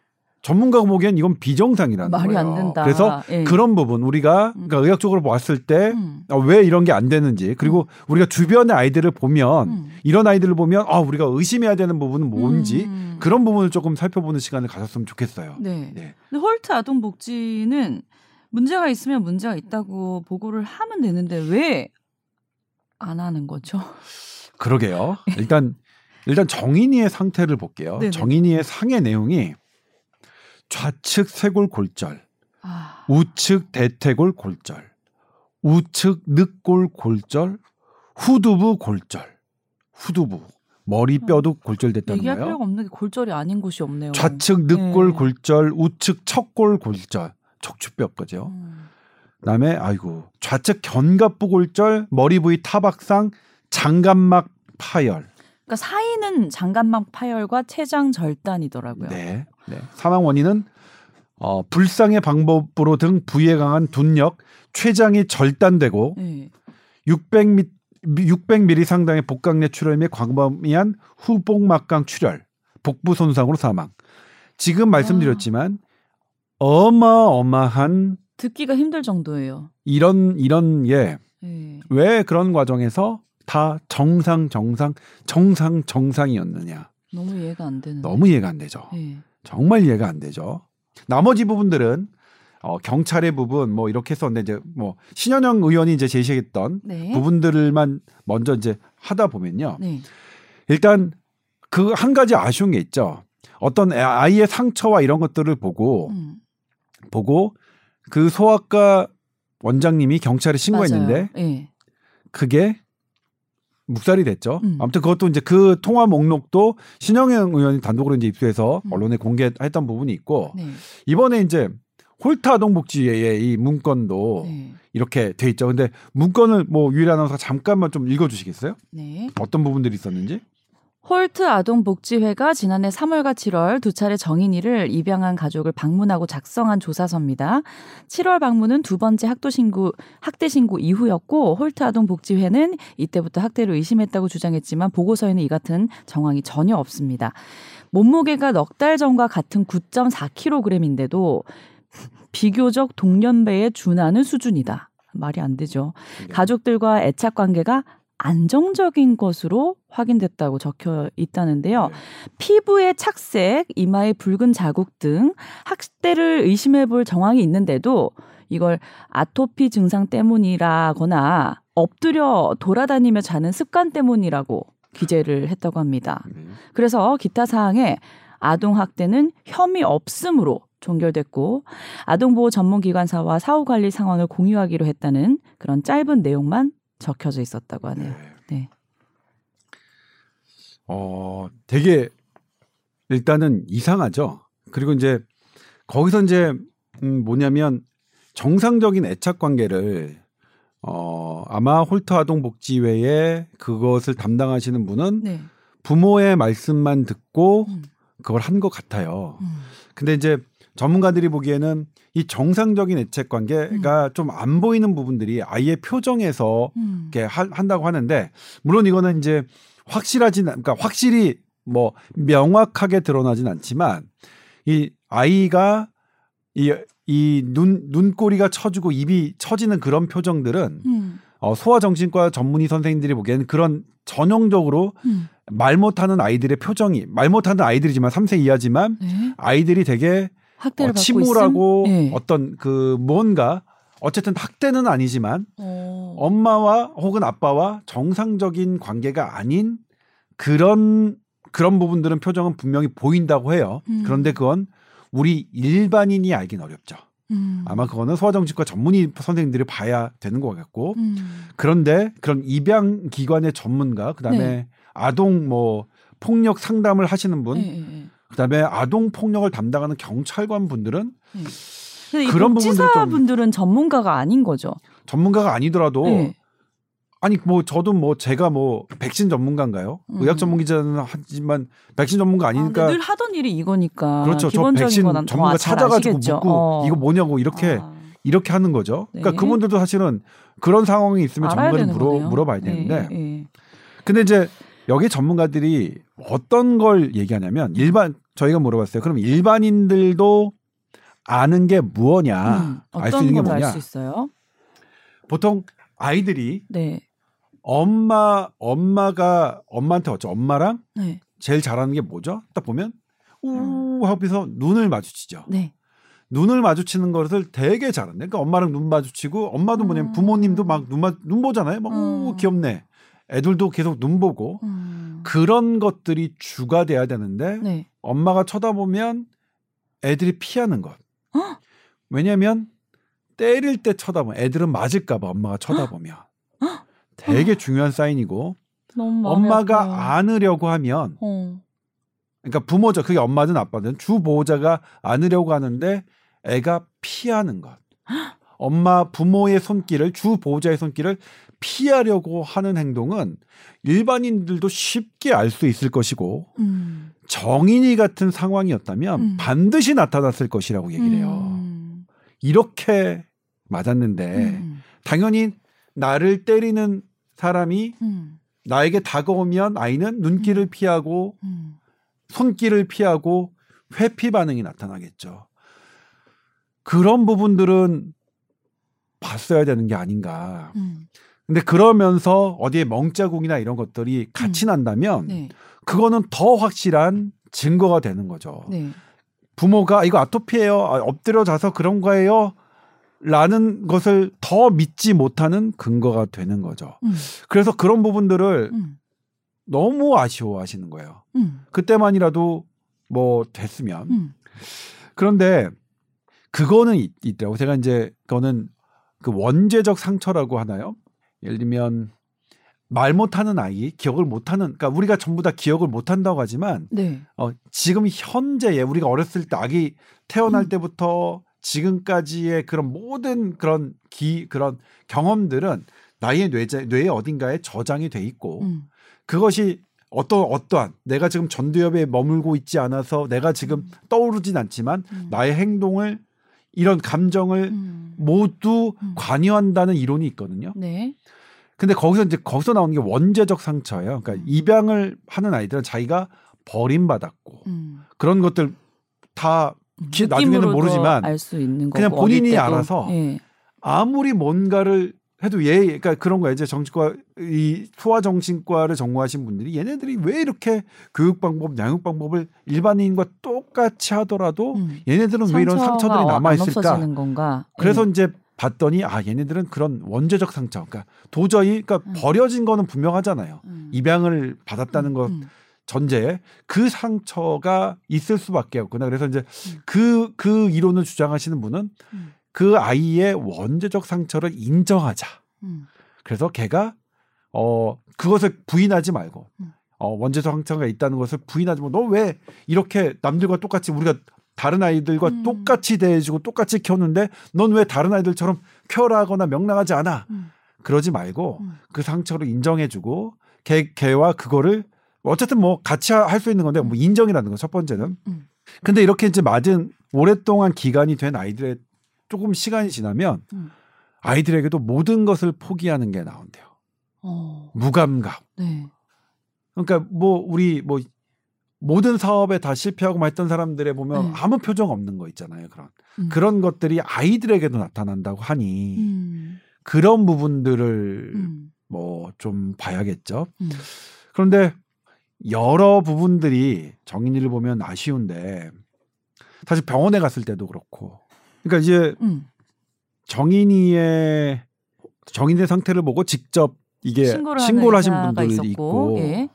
전문가가 보기엔 이건 비정상이라는 말이 거예요. 안 된다. 그래서 예. 그런 부분 우리가 그러니까 의학적으로 봤을 때 음. 어, 왜 이런 게 안 되는지 그리고 우리가 주변의 아이들을 보면 음. 이런 아이들을 보면 아 우리가 의심해야 되는 부분은 뭔지 음. 그런 부분을 조금 살펴보는 시간을 가졌으면 좋겠어요. 네. 네. 근데 홀트 아동복지는 문제가 있으면 문제가 있다고 보고를 하면 되는데 왜 안 하는 거죠? 그러게요. 일단 일단 정인이의 상태를 볼게요. 네네. 정인이의 상의 내용이 좌측 쇄골 골절, 아, 우측 대퇴골 골절, 우측 늑골 골절, 후두부 골절, 후두부 머리 뼈도 골절됐다는 얘기할 거예요. 필요가 없는 게 골절이 아닌 곳이 없네요. 좌측 늑골 네. 골절, 우측 척골 골절, 척추뼈까지요. 음. 그다음에 아이고 좌측 견갑부 골절, 머리 부위 타박상, 장갑막 파열. 그러니까 사인은 장갑막 파열과 췌장 절단이더라고요. 네. 네. 사망 원인은 어, 불상의 방법으로 등 부위에 강한 둔력, 췌장이 절단되고 네. 600미 600mm 상당의 복강 내 출혈 및 광범위한 후복막강 출혈, 복부 손상으로 사망. 지금 말씀드렸지만 어마어마한 듣기가 힘들 정도예요. 이런 이런 예. 네. 왜 그런 과정에서 다 정상 정상 정상 정상이었느냐. 너무 이해가 안 되는. 너무 이해가 안 되죠. 네. 정말 이해가 안 되죠. 나머지 부분들은 어, 경찰의 부분 뭐 이렇게 했었는데 이제 뭐 신현영 의원이 이제 제시했던 네. 부분들만 먼저 이제 하다 보면요. 네. 일단 그 한 가지 아쉬운 게 있죠. 어떤 애- 아이의 상처와 이런 것들을 보고 음. 보고 그 소아과 원장님이 경찰에 신고했는데. 네. 그게 묵살이 됐죠. 음. 아무튼 그것도 이제 그 통화 목록도 신영영 의원이 단독으로 이제 입수해서 음. 언론에 공개했던 부분이 있고 네. 이번에 이제 홀타 아동복지회의 이 문건도 네. 이렇게 돼 있죠. 근데 문건을 뭐 유일 아나운서가 잠깐만 좀 읽어주시겠어요? 네. 어떤 부분들이 있었는지? 홀트 아동복지회가 지난해 3월과 7월 두 차례 정인이를 입양한 가족을 방문하고 작성한 조사서입니다. 7월 방문은 두 번째 학도 신고, 학대 신고 이후였고 홀트 아동복지회는 이때부터 학대를 의심했다고 주장했지만 보고서에는 이 같은 정황이 전혀 없습니다. 몸무게가 넉 달 전과 같은 9.4kg인데도 비교적 동년배에 준하는 수준이다. 말이 안 되죠. 가족들과 애착 관계가 안정적인 것으로 확인됐다고 적혀 있다는데요. 네. 피부의 착색, 이마의 붉은 자국 등 학대를 의심해 볼 정황이 있는데도 이걸 아토피 증상 때문이라거나 엎드려 돌아다니며 자는 습관 때문이라고 기재를 했다고 합니다. 네. 그래서 기타 사항에 아동 학대는 혐의 없음으로 종결됐고 아동보호 전문기관사와 사후 관리 상황을 공유하기로 했다는 그런 짧은 내용만 적혀져 있었다고 하네요. 네. 어, 되게 일단은 이상하죠. 그리고 이제 거기서 이제 음 뭐냐면 정상적인 애착 관계를 어 아마 홀터 아동 복지회에 그것을 담당하시는 분은 네. 부모의 말씀만 듣고 음. 그걸 한 것 같아요. 음. 근데 이제 전문가들이 보기에는 이 정상적인 애착 음. 관계가 좀안 보이는 부분들이 아이의 표정에서 음. 이렇게 하- 한다고 하는데 물론 이거는 이제 확실하진 않- 그러니까 확실히 뭐 명확하게 드러나진 않지만 이 아이가 이 이 눈 눈꼬리가 처지고 입이 처지는 그런 표정들은 음. 어, 소아정신과 전문의 선생님들이 보기에는 그런 전형적으로 음. 말 못하는 아이들의 표정이 말 못하는 아이들이지만 3세 이하지만 네. 아이들이 되게 학대를 어, 침울하고? 네. 어떤 그 뭔가 어쨌든 학대는 아니지만 어. 엄마와 혹은 아빠와 정상적인 관계가 아닌 그런 그런 부분들은 표정은 분명히 보인다고 해요. 음. 그런데 그건 우리 일반인이 알긴 어렵죠. 음. 아마 그거는 소아정신과 전문의 선생님들이 봐야 되는 것 같고 음. 그런데 그런 입양 기관의 전문가 그다음에 네. 아동 뭐 폭력 상담을 하시는 분 네. 그다음에 아동 폭력을 담당하는 경찰관 분들은 이 그런 부분들 좀- 복지사 분들은 전문가가 아닌 거죠. 전문가가 아니더라도 네. 아니 뭐 저도 뭐 제가 뭐 백신 전문가인가요? 음. 의학 전문 기자는 하지만 백신 전문가 아, 아니니까 늘 하던 일이 이거니까. 그렇죠. 저 백신 전문가 더잘 찾아가지고. 묻고 어. 이거 뭐냐고 이렇게 아, 이렇게 하는 거죠. 그러니까 네. 그분들도 사실은 그런 상황이 있으면 전문가를 물어 거네요. 물어봐야 네, 되는데 네. 근데 이제 여기 전문가들이 어떤 걸 얘기하냐면 일반 저희가 물어봤어요. 그럼 일반인들도 아는 게 무엇냐? 음, 알수 어떤 있는 게 뭐냐? 보통 아이들이 네. 엄마 엄마가 엄마한테 어쩌 엄마랑 네. 제일 잘하는 게 뭐죠? 딱 보면 우 하고서 눈을 마주치죠. 네. 눈을 마주치는 것을 되게 잘한대. 그러니까 엄마랑 눈 마주치고 엄마도 뭐냐면 부모님도 막 눈 눈 보잖아요. 막 우, 음. 귀엽네. 애들도 계속 눈 보고 음. 그런 것들이 주가 돼야 되는데 네. 엄마가 쳐다보면 애들이 피하는 것. 헉! 왜냐면 때릴 때 쳐다보면 애들은 맞을까봐 엄마가 쳐다보면 되게 중요한 사인이고 엄마가 아파요. 안으려고 하면 어. 그러니까 부모죠. 그게 엄마든 아빠든 주 보호자가 안으려고 하는데 애가 피하는 것. 엄마 부모의 손길을 주 보호자의 손길을 피하려고 하는 행동은 일반인들도 쉽게 알 수 있을 것이고 음. 정인이 같은 상황이었다면 음. 반드시 나타났을 것이라고 얘기를 해요. 음. 이렇게 맞았는데 음. 당연히 나를 때리는 사람이 음. 나에게 다가오면 아이는 눈길을 피하고 음. 손길을 피하고 회피 반응이 나타나겠죠. 그런 부분들은 봤어야 되는 게 아닌가. 음. 근데 그러면서 어디에 멍자국이나 이런 것들이 같이 난다면 네. 그거는 더 확실한 증거가 되는 거죠. 네. 부모가 이거 아토피예요. 아, 엎드려 자서 그런 거예요. 라는 것을 더 믿지 못하는 근거가 되는 거죠. 음. 그래서 그런 부분들을 음. 너무 아쉬워하시는 거예요. 음. 그때만이라도 뭐 됐으면. 음. 그런데 그거는 있, 있더라고. 제가 이제 그거는 그 원죄적 상처라고 하나요? 예를 들면 말 못하는 아이, 기억을 못하는, 그러니까 우리가 전부 다 기억을 못한다고 하지만 네. 어, 지금 현재에 우리가 어렸을 때 아기 태어날 음. 때부터 지금까지의 그런 모든 그런 기 그런 경험들은 나의 뇌제, 뇌의 어딘가에 저장이 돼 있고 음. 그것이 어떤 어떠한 내가 지금 전두엽에 머물고 있지 않아서 내가 지금 떠오르진 않지만 음. 나의 행동을 이런 감정을 음. 모두 음. 관여한다는 이론이 있거든요. 네. 근데 거기서 이제 거기서 나오는 게 원죄적 상처예요. 그러니까 음. 입양을 하는 아이들은 자기가 버림받았고 음. 그런 것들 다 기- 나중에는 모르지만 그냥 본인이. 알아서 예. 아무리 뭔가를 해도 얘 그러니까 그런 거예요. 이제 정신과 이 소아 정신과를 전공하신 분들이 얘네들이 왜 이렇게 교육 방법, 양육 방법을 일반인과 똑같이 하더라도 음. 얘네들은 왜 이런 상처들이 상처가 남아 안 있을까? 없어지는 건가? 그래서 예. 이제 봤더니 아 얘네들은 그런 원죄적 상처, 그러니까 도저히 그러니까 음. 버려진 거는 분명하잖아요. 음. 입양을 받았다는 것 음. 전제에 그 상처가 있을 수밖에 없구나. 그래서 이제 음. 그, 그 이론을 주장하시는 분은 음. 그 아이의 원죄적 상처를 인정하자. 음. 그래서 걔가 어 그것을 부인하지 말고 음. 어 원죄적 상처가 있다는 것을 부인하지 말고 너 왜 이렇게 남들과 똑같이 우리가 다른 아이들과 음. 똑같이 대해주고 똑같이 키웠는데 넌 왜 다른 아이들처럼 쾌활하거나 명랑하지 않아? 음. 그러지 말고 음. 그 상처를 인정해주고 걔 걔와 그거를 어쨌든 뭐 같이 할 수 있는 건데 뭐 인정이라는 거첫 번째는. 음. 근데 이렇게 이제 맞은 오랫동안 기간이 된 아이들의 조금 시간이 지나면 음. 아이들에게도 모든 것을 포기하는 게 나온대요. 어. 무감각. 네. 그러니까 뭐 우리 뭐 모든 사업에 다 실패하고 막 했던 사람들에 보면 네. 아무 표정 없는 거 있잖아요. 그런 음. 그런 것들이 아이들에게도 나타난다고 하니 음. 그런 부분들을 음. 뭐좀 봐야겠죠. 음. 그런데 여러 부분들이 정인이를 보면 아쉬운데 사실 병원에 갔을 때도 그렇고 그러니까 이제 음. 정인이의 정인의 상태를 보고 직접 이게 신고를, 신고를, 하신 분들이 있었고, 있고 예.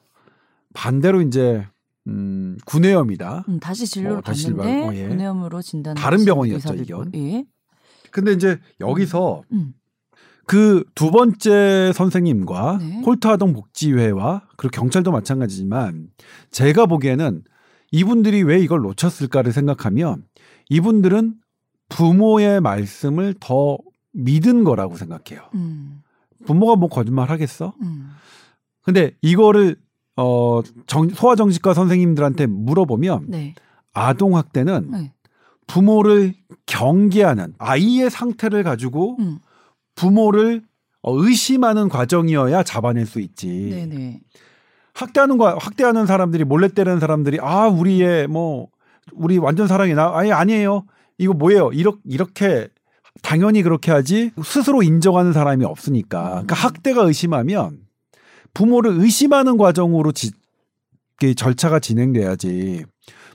반대로 이제 음, 구내염이다. 음, 다시 진료를 어, 다시 받는데 어, 예. 구내염으로 진단. 다른 병원이었죠, 이건. 예. 근데 이제 여기서 음. 그두 번째 선생님과 네. 홀트아동 복지회와 그리고 경찰도 마찬가지지만 제가 보기에는 이분들이 왜 이걸 놓쳤을까를 생각하면 이분들은 부모의 말씀을 더 믿은 거라고 생각해요. 음. 부모가 뭐 거짓말 하겠어? 음. 근데 이거를 어 정, 소아정신과 선생님들한테 물어보면 네. 아동 학대는 네. 부모를 경계하는 아이의 상태를 가지고 음. 부모를 어, 의심하는 과정이어야 잡아낼 수 있지. 네네. 학대하는 거 학대하는 사람들이 몰래 때리는 사람들이 아 우리의 뭐 우리 완전 사랑이나 아니 아니에요 이거 뭐예요 이렇게 이렇게 당연히 그렇게 하지 스스로 인정하는 사람이 없으니까 그러니까 학대가 의심하면 부모를 의심하는 과정으로 지, 절차가 진행돼야지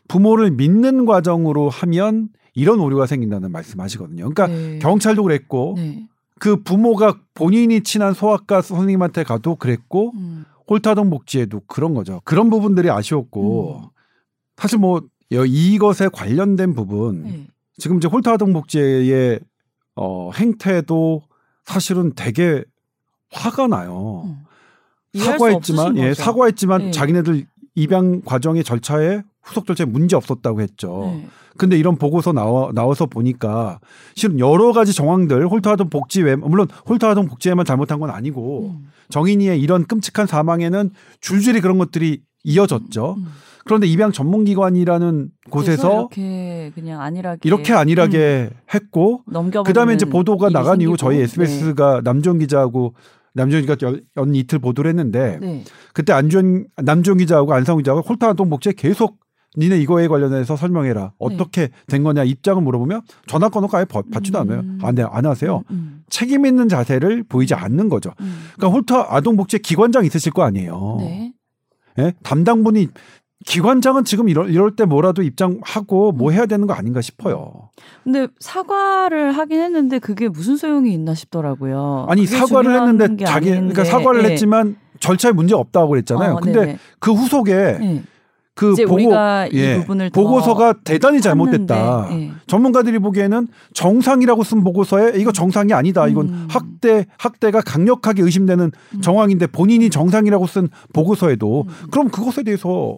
부모를 믿는 과정으로 하면 이런 오류가 생긴다는 말씀하시거든요. 그러니까 네. 경찰도 그랬고 네. 그 부모가 본인이 친한 소아과 선생님한테 가도 그랬고 음. 홀타동 복지에도 그런 거죠. 그런 부분들이 아쉬웠고 음. 사실 뭐 이것에 관련된 부분 네. 지금 이제 홀타동 복지의 어 행태도 사실은 되게 화가 나요. 음. 사과했지만 예. 사과했지만 네. 자기네들 입양 과정의 절차에 후속 절차에 문제 없었다고 했죠. 네. 근데 이런 보고서 나와 나와서 보니까 실은 여러 가지 정황들 홀타동 복지 외 물론 홀타동 복지에만 잘못한 건 아니고 음. 정인이의 이런 끔찍한 사망에는 줄줄이 그런 것들이 이어졌죠. 음. 그런데 입양 전문기관이라는 곳에서 이렇게 그냥 안일하게 이렇게 안일하게 했고 넘겨 그다음에 이제 보도가 나간 이후 저희 SBS가 남종 기자하고 남종 기자가 연- 연 이틀 보도를 했는데 네. 네. 그때 안전 남종 기자하고 안상우 기자가 홀타동 복지에 계속 니네 이거에 관련해서 설명해라. 어떻게 된 거냐 입장을 물어보면 전화 끊어고 아예 버- 받지도 않아요. 음. 안, 해, 안 하세요. 음. 책임 있는 자세를 보이지 않는 거죠. 음. 그러니까 홀타 아동복지 기관장 있으실 거 아니에요. 네. 예? 담당분이 기관장은 지금 이럴, 이럴 때 뭐라도 입장하고 뭐 해야 되는 거 아닌가 싶어요. 근데 사과를 하긴 했는데 그게 무슨 소용이 있나 싶더라고요. 아니 사과를 했는데 게 자기. 그러니까 사과를 예. 했지만 절차에 문제 없다고 그랬잖아요. 어, 근데 네네. 그 후속에 예. 그 보고 예, 보고서가 대단히 잘못됐다. 예. 전문가들이 보기에는 정상이라고 쓴 보고서에 이거 정상이 아니다. 이건 음. 학대 학대가 강력하게 의심되는 정황인데 본인이 정상이라고 쓴 보고서에도 음. 그럼 그것에 대해서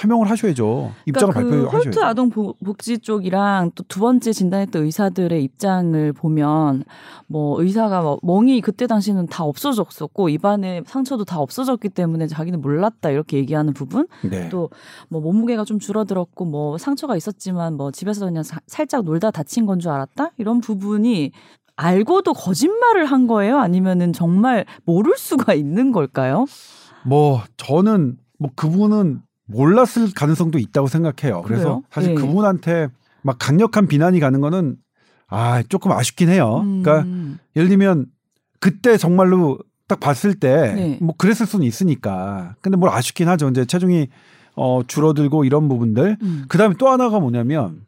해명을 하셔야죠. 입장을 그러니까 그 발표하셔야죠. 홀트 아동 보- 복지 쪽이랑 또 두 번째 진단했던 의사들의 입장을 보면 뭐 의사가 뭐 멍이 그때 당시는 다 없어졌었고 입안에 상처도 다 없어졌기 때문에 자기는 몰랐다 이렇게 얘기하는 부분 네. 또뭐 몸무게가 좀 줄어들었고 뭐 상처가 있었지만 뭐 집에서 그냥 사- 살짝 놀다 다친 건 줄 알았다 이런 부분이 알고도 거짓말을 한 거예요 아니면은 정말 모를 수가 있는 걸까요? 뭐 저는 뭐 그분은 몰랐을 가능성도 있다고 생각해요. 그래서 그래요? 사실 예. 그분한테 막 강력한 비난이 가는 거는 아 조금 아쉽긴 해요. 그러니까 음. 예를 들면 그때 정말로 딱 봤을 때 네. 뭐 그랬을 수는 있으니까. 근데 뭘 아쉽긴 하죠. 이제 체중이 어 줄어들고 이런 부분들. 음. 그다음에 또 하나가 뭐냐면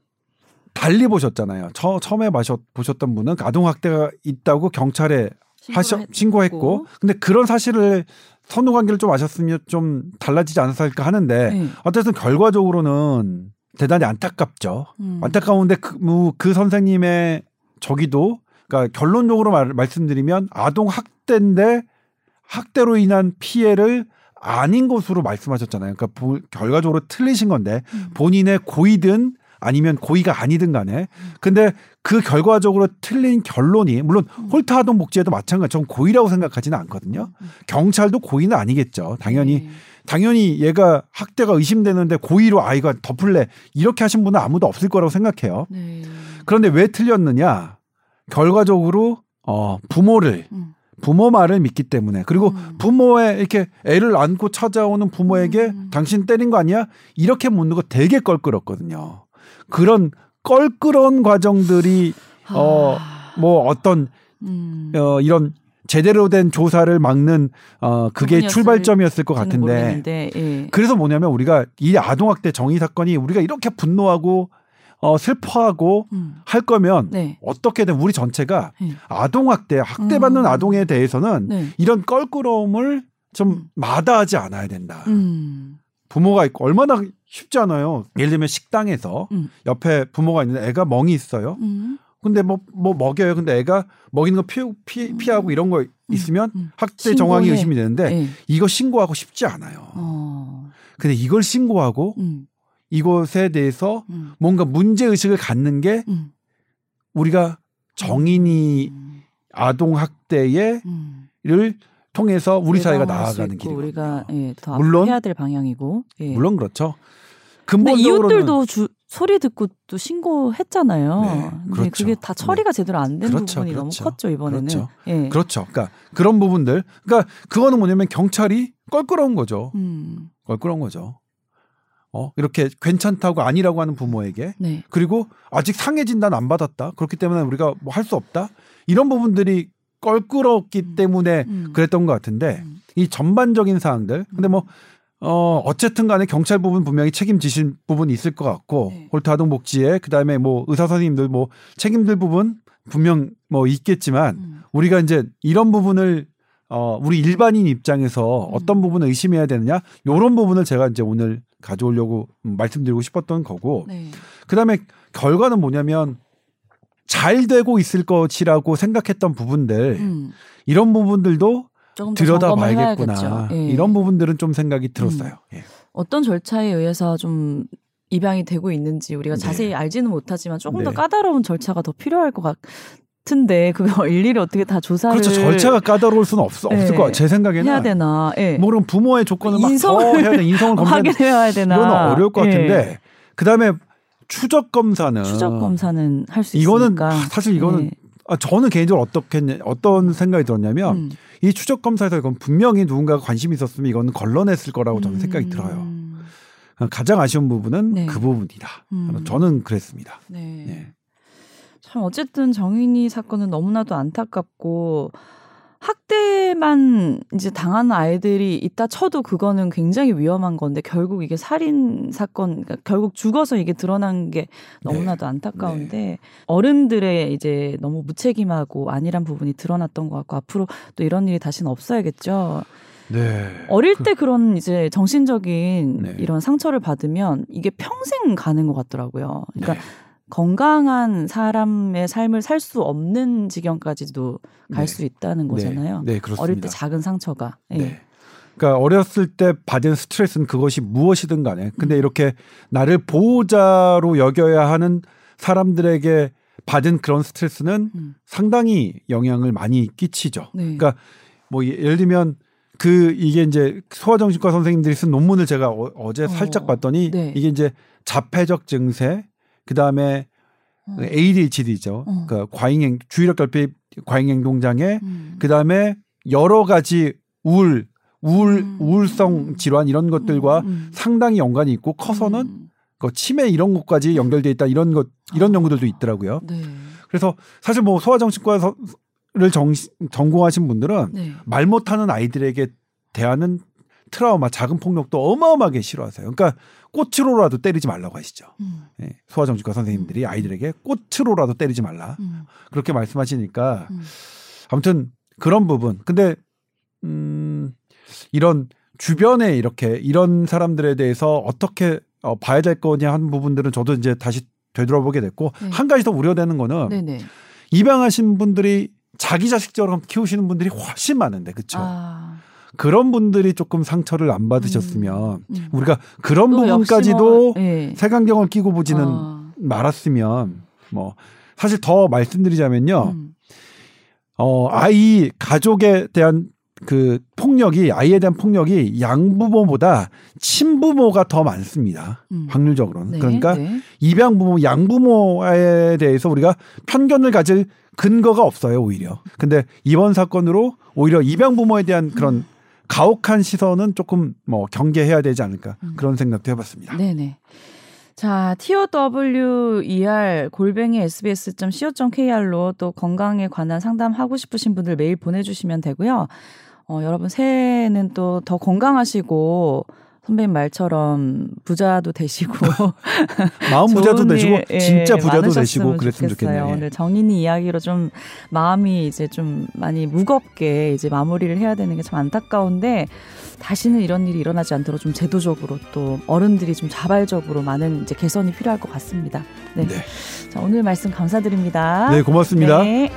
달리 보셨잖아요. 처, 처음에 마셨, 보셨던 분은 아동 학대가 있다고 경찰에 하셔, 신고했고 근데 그런 사실을 선후 관계를 좀 아셨으면 좀 달라지지 않았을까 하는데 네. 어쨌든 결과적으로는 대단히 안타깝죠. 음. 안타까운데 그, 뭐, 그 선생님의 저기도 그러니까 결론적으로 말, 말씀드리면 아동 학대인데 학대로 인한 피해를 아닌 것으로 말씀하셨잖아요. 그러니까 보- 결과적으로 틀리신 건데 음. 본인의 고의든 아니면 고의가 아니든 간에 근데 그 결과적으로 틀린 결론이 물론 홀타 아동 복지에도 마찬가지. 전 고의라고 생각하지는 않거든요. 음. 경찰도 고의는 아니겠죠. 당연히 네. 당연히 얘가 학대가 의심되는데 고의로 아이가 덮을래 이렇게 하신 분은 아무도 없을 거라고 생각해요. 네. 그런데 왜 틀렸느냐? 결과적으로 어 부모를 음. 부모 말을 믿기 때문에 그리고 음. 부모의 이렇게 애를 안고 찾아오는 부모에게 음. 당신 때린 거 아니야? 이렇게 묻는 거 되게 껄끄럽거든요. 그런 껄끄러운 과정들이 어, 아. 뭐 어떤 음. 어 이런 제대로 된 조사를 막는 어 그게 출발점이었을 것 같은데 예. 그래서 뭐냐면 우리가 이 아동학대 정의 사건이 우리가 이렇게 분노하고 어 슬퍼하고 음. 할 거면 네. 어떻게든 우리 전체가 네. 아동학대 학대받는 음. 아동에 대해서는 네. 이런 껄끄러움을 좀 음. 마다하지 않아야 된다. 음. 부모가 있고 얼마나 쉽지 않아요. 예를 들면 식당에서 음. 옆에 부모가 있는데 애가 멍이 있어요. 음. 근데 뭐, 뭐 먹여요. 근데 애가 먹이는 거 피, 피, 피하고 이런 거 있으면 음. 학대 정황이. 의심이 되는데 예. 이거 신고하고 싶지 않아요. 어. 근데 이걸 신고하고 음. 이것에 대해서 음. 뭔가 문제 의식을 갖는 게 음. 우리가 정인이 음. 아동 학대를 음. 통해서 우리 사회가 나아가는 길이거든요. 우리가 예, 더 물론- 물론 해야 될 방향이고. 예. 물론 그렇죠. 근데 근본적으로는 이웃들도 주, 소리 듣고 또 신고했잖아요. 네, 그렇죠. 그게 다 처리가 제대로 안된 그렇죠, 부분이 그렇죠. 너무 컸죠 이번에는. 그렇죠. 예. 그렇죠. 그러니까 그런 부분들. 그러니까 그거는 뭐냐면 경찰이 껄끄러운 거죠. 음. 껄끄러운 거죠. 어, 이렇게 괜찮다고 아니라고 하는 부모에게 네. 그리고 아직 상해 진단 안 받았다. 그렇기 때문에 우리가 뭐 할 수 없다. 이런 부분들이 껄끄럽기 음. 때문에 음. 그랬던 것 같은데 음. 이 전반적인 사항들. 근데 뭐 어, 어쨌든 간에 경찰 부분 분명히 책임지실 부분이 있을 것 같고, 네. 홀트 아동 복지에, 그 다음에 뭐 의사 선생님들 뭐 책임들 부분 분명 뭐 있겠지만, 음. 우리가 이제 이런 부분을 어, 우리 일반인 입장에서 음. 어떤 부분을 의심해야 되느냐, 요런 부분을 제가 이제 오늘 가져오려고 음, 말씀드리고 싶었던 거고, 네. 그 다음에 결과는 뭐냐면, 잘 되고 있을 것이라고 생각했던 부분들, 음. 이런 부분들도 들여다봐야겠구나. 해야겠죠. 예. 이런 부분들은 좀 생각이 들었어요. 예. 어떤 절차에 의해서 좀 입양이 되고 있는지 우리가 네. 자세히 알지는 못하지만 조금 더 네. 까다로운 절차가 더 필요할 것 같은데 그거 일일이 어떻게 다 조사를 그렇죠. 절차가 까다로울 수는 없, 네. 없을 것 같아요. 제 생각에는. 해야 되나? 예. 뭐 그럼 부모의 조건을 막 인성을 더 해야 돼. 인성을 확인해야 되나? 이건 어려울 것 예. 같은데. 그 다음에 추적 검사는 추적 검사는 할수 이거는 있으니까. 사실 이거는 예. 아, 저는 개인적으로 어떻게 어떤 생각이 들었냐면 음. 이 추적 검사에서 이건 분명히 누군가가 관심이 있었으면 이거는 걸러냈을 거라고 저는 생각이 음. 들어요. 가장 아쉬운 부분은 네. 그 부분이다. 음. 저는 그랬습니다. 네. 네. 참 어쨌든 정인이 사건은 너무나도 안타깝고 학대만 이제 당하는 아이들이 있다 쳐도 그거는 굉장히 위험한 건데 결국 이게 살인 사건 그러니까 결국 죽어서 이게 드러난 게 너무나도 안타까운데 어른들의 이제 너무 무책임하고 안일한 부분이 드러났던 것 같고 앞으로 또 이런 일이 다시는 없어야겠죠. 네. 어릴 그- 때 그 런 이제 정신적인 네. 이런 상처를 받으면 이게 평생 가는 것 같더라고요. 그러니까 네. 건강한 사람의 삶을 살 수 없는 지경까지도 갈 네. 수 있다는 거잖아요. 네, 네, 그렇습니다. 어릴 때 작은 상처가. 예. 네. 그러니까 어렸을 때 받은 스트레스는 그것이 무엇이든 간에 음. 근데 이렇게 나를 보호자로 여겨야 하는 사람들에게 받은 그런 스트레스는 음. 상당히 영향을 많이 끼치죠. 네. 그러니까 뭐 예- 예를 들면 그 이게 이제 소아정신과 선생님들이 쓴 논문을 제가 어, 제 어, 살짝 봤더니 네. 이게 이제 자폐적 증세 그 다음에 어. ADHD죠. 어. 그러니까 과잉행 주의력 결핍 과잉행동 장애 음. 그 다음에 여러 가지 우울, 우울, 음. 우울성 질환 이런 것들과 음, 음. 상당히 연관이 있고 커서는 음. 그 치매 이런 것까지 연결돼 있다 이런 것 이런 아. 연구들도 있더라고요. 네. 그래서 사실 뭐 소아정신과를 정, 전공하신 분들은 네. 말 못하는 아이들에게 대하는 트라우마, 작은 폭력도 어마어마하게 싫어하세요. 그러니까 꽃으로라도 때리지 말라고 하시죠. 음. 예, 소아정신과 선생님들이 음. 아이들에게 꽃으로라도 때리지 말라 음. 그렇게 말씀하시니까 음. 아무튼 그런 부분. 근데 음 이런 주변에 이렇게 이런 사람들에 대해서 어떻게 어, 봐야 될 거냐 하는 부분들은 저도 이제 다시 되돌아보게 됐고 네. 한 가지 더 우려되는 거는 네네. 입양하신 분들이 자기 자식처럼 키우시는 분들이 훨씬 많은데 그렇죠. 아. 그런 분들이 조금 상처를 안 받으셨으면 음. 우리가 그런 또 부분까지도 예. 색안경을 끼고 보지는 아. 말았으면 뭐 사실 더 말씀드리자면요. 음. 어, 아이 가족에 대한 그 폭력이 아이에 대한 폭력이 양부모보다 친부모가 더 많습니다. 음. 확률적으로는. 네, 그러니까 네. 입양부모, 양부모에 대해서 우리가 편견을 가질 근거가 없어요, 오히려. 근데 이번 사건으로 오히려 입양부모에 대한 그런 가혹한 시선은 조금 뭐 경계해야 되지 않을까 음. 그런 생각도 해봤습니다. 네네. 자, TOWER 골뱅이 sbs.co.kr로 또 건강에 관한 상담하고 싶으신 분들 메일 보내주시면 되고요. 어, 여러분 새해에는 또 더 건강하시고 선배님 말처럼 부자도 되시고 마음 부자도 되시고 일, 예, 진짜 부자도 되시고 그랬으면 좋겠어요. 좋겠네요. 예. 오늘 정인이 이야기로 좀 마음이 이제 좀 많이 무겁게 이제 마무리를 해야 되는 게 참 안타까운데 다시는 이런 일이 일어나지 않도록 좀 제도적으로 또 어른들이 좀 자발적으로 많은 이제 개선이 필요할 것 같습니다. 네. 네. 자, 오늘 말씀 감사드립니다. 네, 고맙습니다. 네.